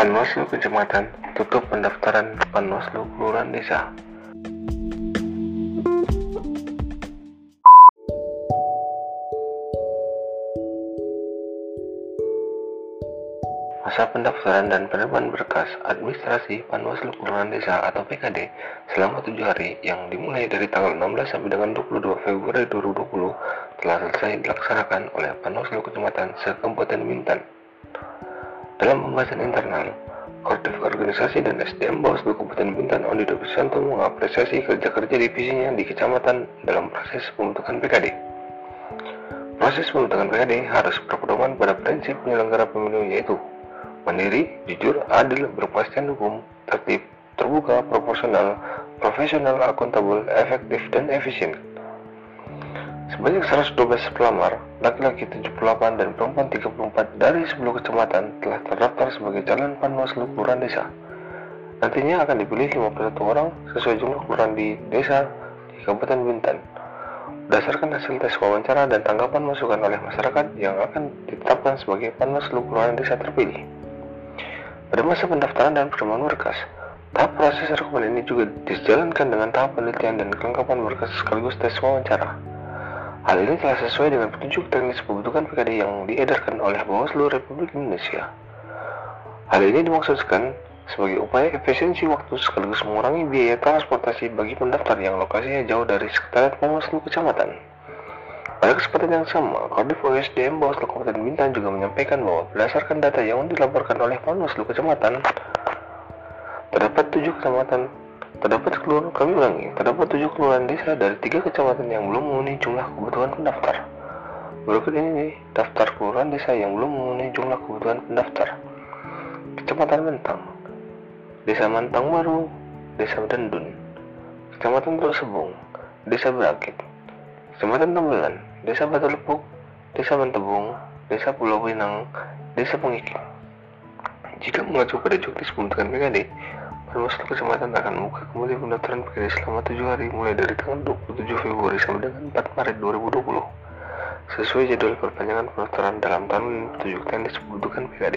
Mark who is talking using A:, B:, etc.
A: Panwaslu Kecamatan tutup pendaftaran Panwaslu Kelurahan Desa. Masa pendaftaran dan penerimaan berkas administrasi Panwaslu Kelurahan Desa atau PKD selama 7 hari yang dimulai dari tanggal 16 sampai dengan 22 Februari 2020 telah selesai dilaksanakan oleh Panwaslu Kecamatan se-Kabupaten Bintan. Dalam pembahasan internal, Koordinatif Organisasi dan SDM Bawaslu Kabupaten Bintan Ondi Dobisanto mengapresiasi kerja-kerja divisinya di kecamatan dalam proses pembentukan PKD. Proses pembentukan PKD harus berpedoman pada prinsip penyelenggara pemilu yaitu mandiri, jujur, adil, berkepastian hukum, tertib, terbuka, proporsional, profesional, akuntabel, efektif, dan efisien. Sebanyak 112 pelamar, laki-laki 78 dan perempuan 34 dari 10 kecamatan telah terdaftar sebagai calon panwaslu kelurahan desa. Nantinya akan dipilih 51 orang sesuai jumlah kelurahan di desa di Kabupaten Bintan. Berdasarkan hasil tes wawancara dan tanggapan masukan oleh masyarakat yang akan ditetapkan sebagai panwaslu kelurahan desa terpilih. Pada masa pendaftaran dan penerimaan berkas, tahap proses rekaman ini juga dijalankan dengan tahap penelitian dan kelengkapan berkas sekaligus tes wawancara. Hal ini telah sesuai dengan petunjuk teknis pembentukan PKD yang diedarkan oleh Bawaslu Republik Indonesia. Hal ini dimaksudkan sebagai upaya efisiensi waktu sekaligus mengurangi biaya transportasi bagi pendaftar yang lokasinya jauh dari sekretariat Bawaslu Kecamatan. Pada kesempatan yang sama, Koordinator OSDM Bawaslu Kabupaten Bintan juga menyampaikan bahwa berdasarkan data yang dilaporkan oleh Panwaslu Kecamatan, terdapat tujuh kecamatan Terdapat kelurahan, kami ulangi, terdapat tujuh kelurahan desa dari tiga kecamatan yang belum memenuhi jumlah kebutuhan pendaftar. Berikut ini nih, daftar kelurahan desa yang belum memenuhi jumlah kebutuhan pendaftar. Kecamatan Mentang, Desa Mantang Baru, Desa Dendun, Kecamatan Teluk Sebung, Desa Berakit, Kecamatan Tembelan, Desa Batu Lepuk, Desa Mentebung, Desa Pulau Pinang, Desa Pengikir. Jika mengacu pada juknis pembentukan PKD, Panwaslu Kecamatan akan membuka kembali pendaftaran PKD selama 7 hari mulai dari tanggal 27 Februari sampai dengan 4 Maret 2020 sesuai jadwal perpanjangan pendaftaran dalam tahun petunjuk teknis pembentukan PKD.